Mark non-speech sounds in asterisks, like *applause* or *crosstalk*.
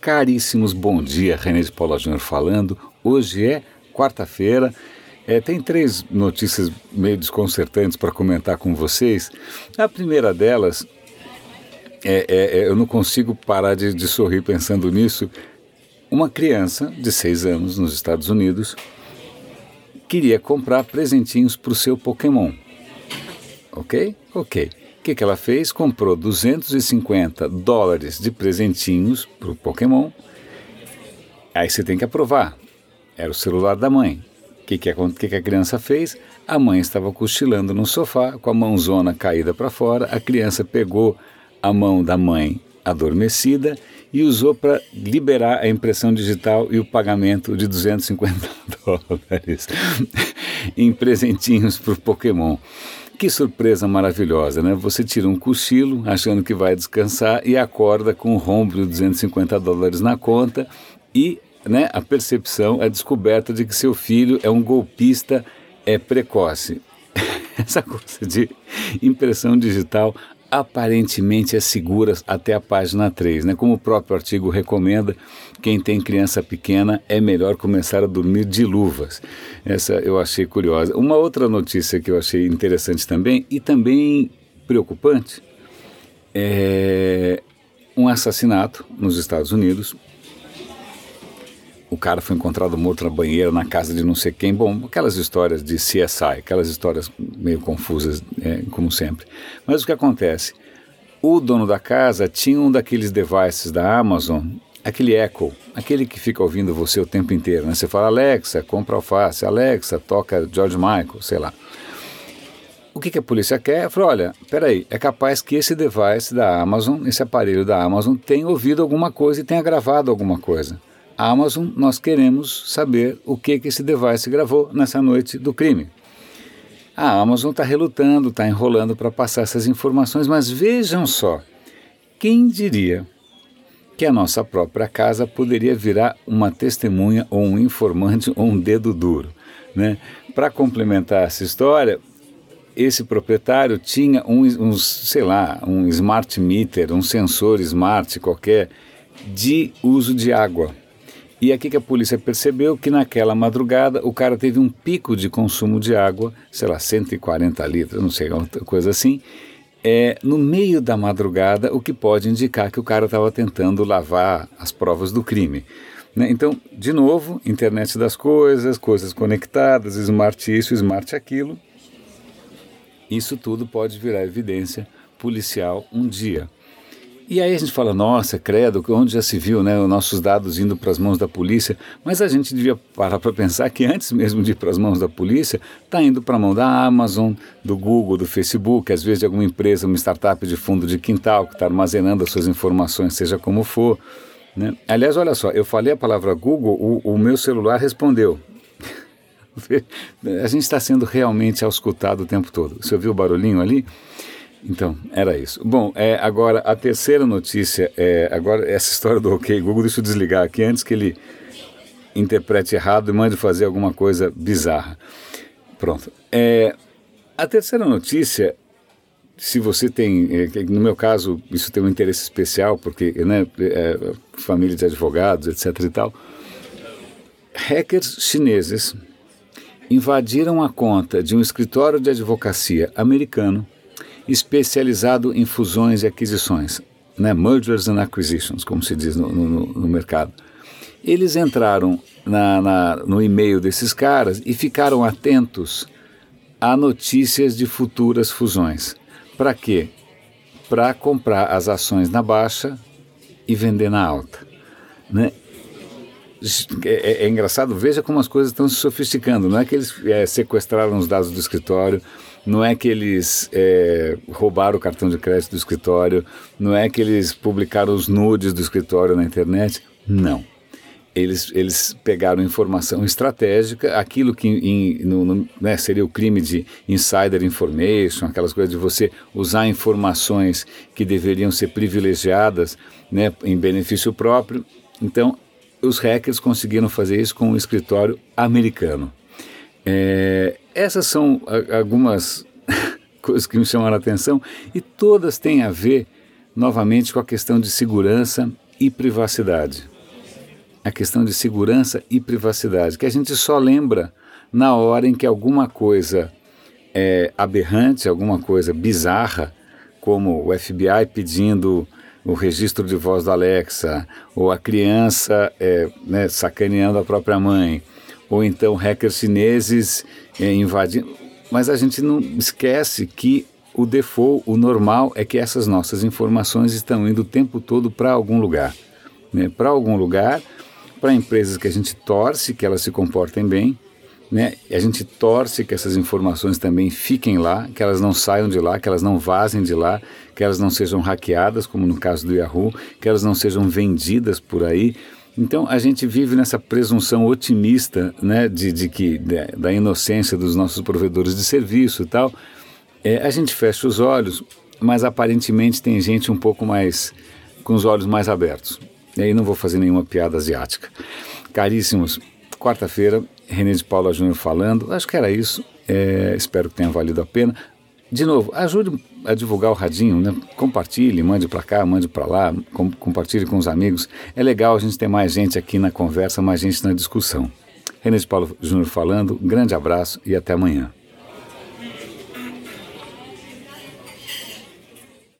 caríssimos, bom dia, René de Paula Júnior falando. Hoje é quarta-feira. É, tem três notícias meio desconcertantes para comentar com vocês. A primeira delas, é, é, é, eu não consigo parar de, de sorrir pensando nisso. Uma criança de seis anos nos Estados Unidos queria comprar presentinhos para o seu Pokémon. Ok? Ok. O que, que ela fez? Comprou 250 dólares de presentinhos para o Pokémon. Aí você tem que aprovar. Era o celular da mãe. O que, que, a, que, que a criança fez? A mãe estava cochilando no sofá, com a mãozona caída para fora. A criança pegou a mão da mãe adormecida e usou para liberar a impressão digital e o pagamento de 250 *laughs* dólares em presentinhos para o Pokémon. Que surpresa maravilhosa, né? Você tira um cochilo achando que vai descansar e acorda com um rombo de 250 dólares na conta e né, a percepção, a descoberta de que seu filho é um golpista é precoce. *laughs* Essa coisa de impressão digital aparentemente é segura até a página 3. Né? Como o próprio artigo recomenda, quem tem criança pequena é melhor começar a dormir de luvas. Essa eu achei curiosa. Uma outra notícia que eu achei interessante também, e também preocupante, é um assassinato nos Estados Unidos o cara foi encontrado morto na banheira, na casa de não sei quem. Bom, aquelas histórias de CSI, aquelas histórias meio confusas, é, como sempre. Mas o que acontece? O dono da casa tinha um daqueles devices da Amazon, aquele Echo, aquele que fica ouvindo você o tempo inteiro. Né? Você fala, Alexa, compra alface, Alexa, toca George Michael, sei lá. O que, que a polícia quer? Falou, olha, peraí, é capaz que esse device da Amazon, esse aparelho da Amazon, tenha ouvido alguma coisa e tenha gravado alguma coisa. Amazon, nós queremos saber o que, que esse device gravou nessa noite do crime. A Amazon está relutando, está enrolando para passar essas informações, mas vejam só, quem diria que a nossa própria casa poderia virar uma testemunha ou um informante ou um dedo duro, né? Para complementar essa história, esse proprietário tinha um, um, sei lá, um smart meter, um sensor smart qualquer de uso de água. E aqui que a polícia percebeu que naquela madrugada o cara teve um pico de consumo de água, sei lá, 140 litros, não sei, coisa assim, é, no meio da madrugada, o que pode indicar que o cara estava tentando lavar as provas do crime. Né? Então, de novo, internet das coisas, coisas conectadas, smart isso, smart aquilo. Isso tudo pode virar evidência policial um dia. E aí a gente fala, nossa, credo, onde já se viu, né, os nossos dados indo para as mãos da polícia, mas a gente devia parar para pensar que antes mesmo de ir para as mãos da polícia, está indo para a mão da Amazon, do Google, do Facebook, às vezes de alguma empresa, uma startup de fundo de quintal que está armazenando as suas informações, seja como for. Né? Aliás, olha só, eu falei a palavra Google, o, o meu celular respondeu. *laughs* a gente está sendo realmente auscultado o tempo todo. Você ouviu o barulhinho ali? Então, era isso. Bom, é, agora a terceira notícia é agora essa história do *laughs* OK Google, deixa eu desligar aqui antes que ele interprete errado e mande fazer alguma coisa bizarra. Pronto. É, a terceira notícia, se você tem, é, no meu caso, isso tem um interesse especial, porque, né, é, família de advogados, etc e tal, hackers chineses invadiram a conta de um escritório de advocacia americano especializado em fusões e aquisições, né? mergers and acquisitions, como se diz no, no, no mercado. Eles entraram na, na, no e-mail desses caras e ficaram atentos a notícias de futuras fusões. Para quê? Para comprar as ações na baixa e vender na alta. Né? É, é, é, engraçado, veja como as coisas estão se sofisticando. Não é que eles é, sequestraram os dados do escritório, não é que eles é, roubaram o cartão de crédito do escritório, não é que eles publicaram os nudes do escritório na internet. Não. Eles, eles pegaram informação estratégica, aquilo que in, no, no, né, seria o crime de insider information, aquelas coisas de você usar informações que deveriam ser privilegiadas né, em benefício próprio. Então, os hackers conseguiram fazer isso com um escritório americano. É, essas são algumas *laughs* coisas que me chamaram a atenção e todas têm a ver, novamente, com a questão de segurança e privacidade. a questão de segurança e privacidade, que a gente só lembra na hora em que alguma coisa é, aberrante, alguma coisa bizarra, como o FBI pedindo o registro de voz da Alexa, ou a criança é, né, sacaneando a própria mãe, ou então hackers chineses é, invadindo. Mas a gente não esquece que o default, o normal, é que essas nossas informações estão indo o tempo todo para algum lugar. Né? Para algum lugar, para empresas que a gente torce que elas se comportem bem, né? E a gente torce que essas informações também fiquem lá, que elas não saiam de lá, que elas não vazem de lá, que elas não sejam hackeadas, como no caso do Yahoo, que elas não sejam vendidas por aí. Então a gente vive nessa presunção otimista, né, de, de que de, da inocência dos nossos provedores de serviço e tal. É, a gente fecha os olhos, mas aparentemente tem gente um pouco mais com os olhos mais abertos. E aí não vou fazer nenhuma piada asiática. Caríssimos, quarta-feira René de Paula Júnior falando. Acho que era isso. É, espero que tenha valido a pena. De novo, ajude a divulgar o radinho, né? compartilhe, mande para cá, mande para lá, com, compartilhe com os amigos. É legal a gente ter mais gente aqui na conversa, mais gente na discussão. René de Paulo Júnior falando, grande abraço e até amanhã.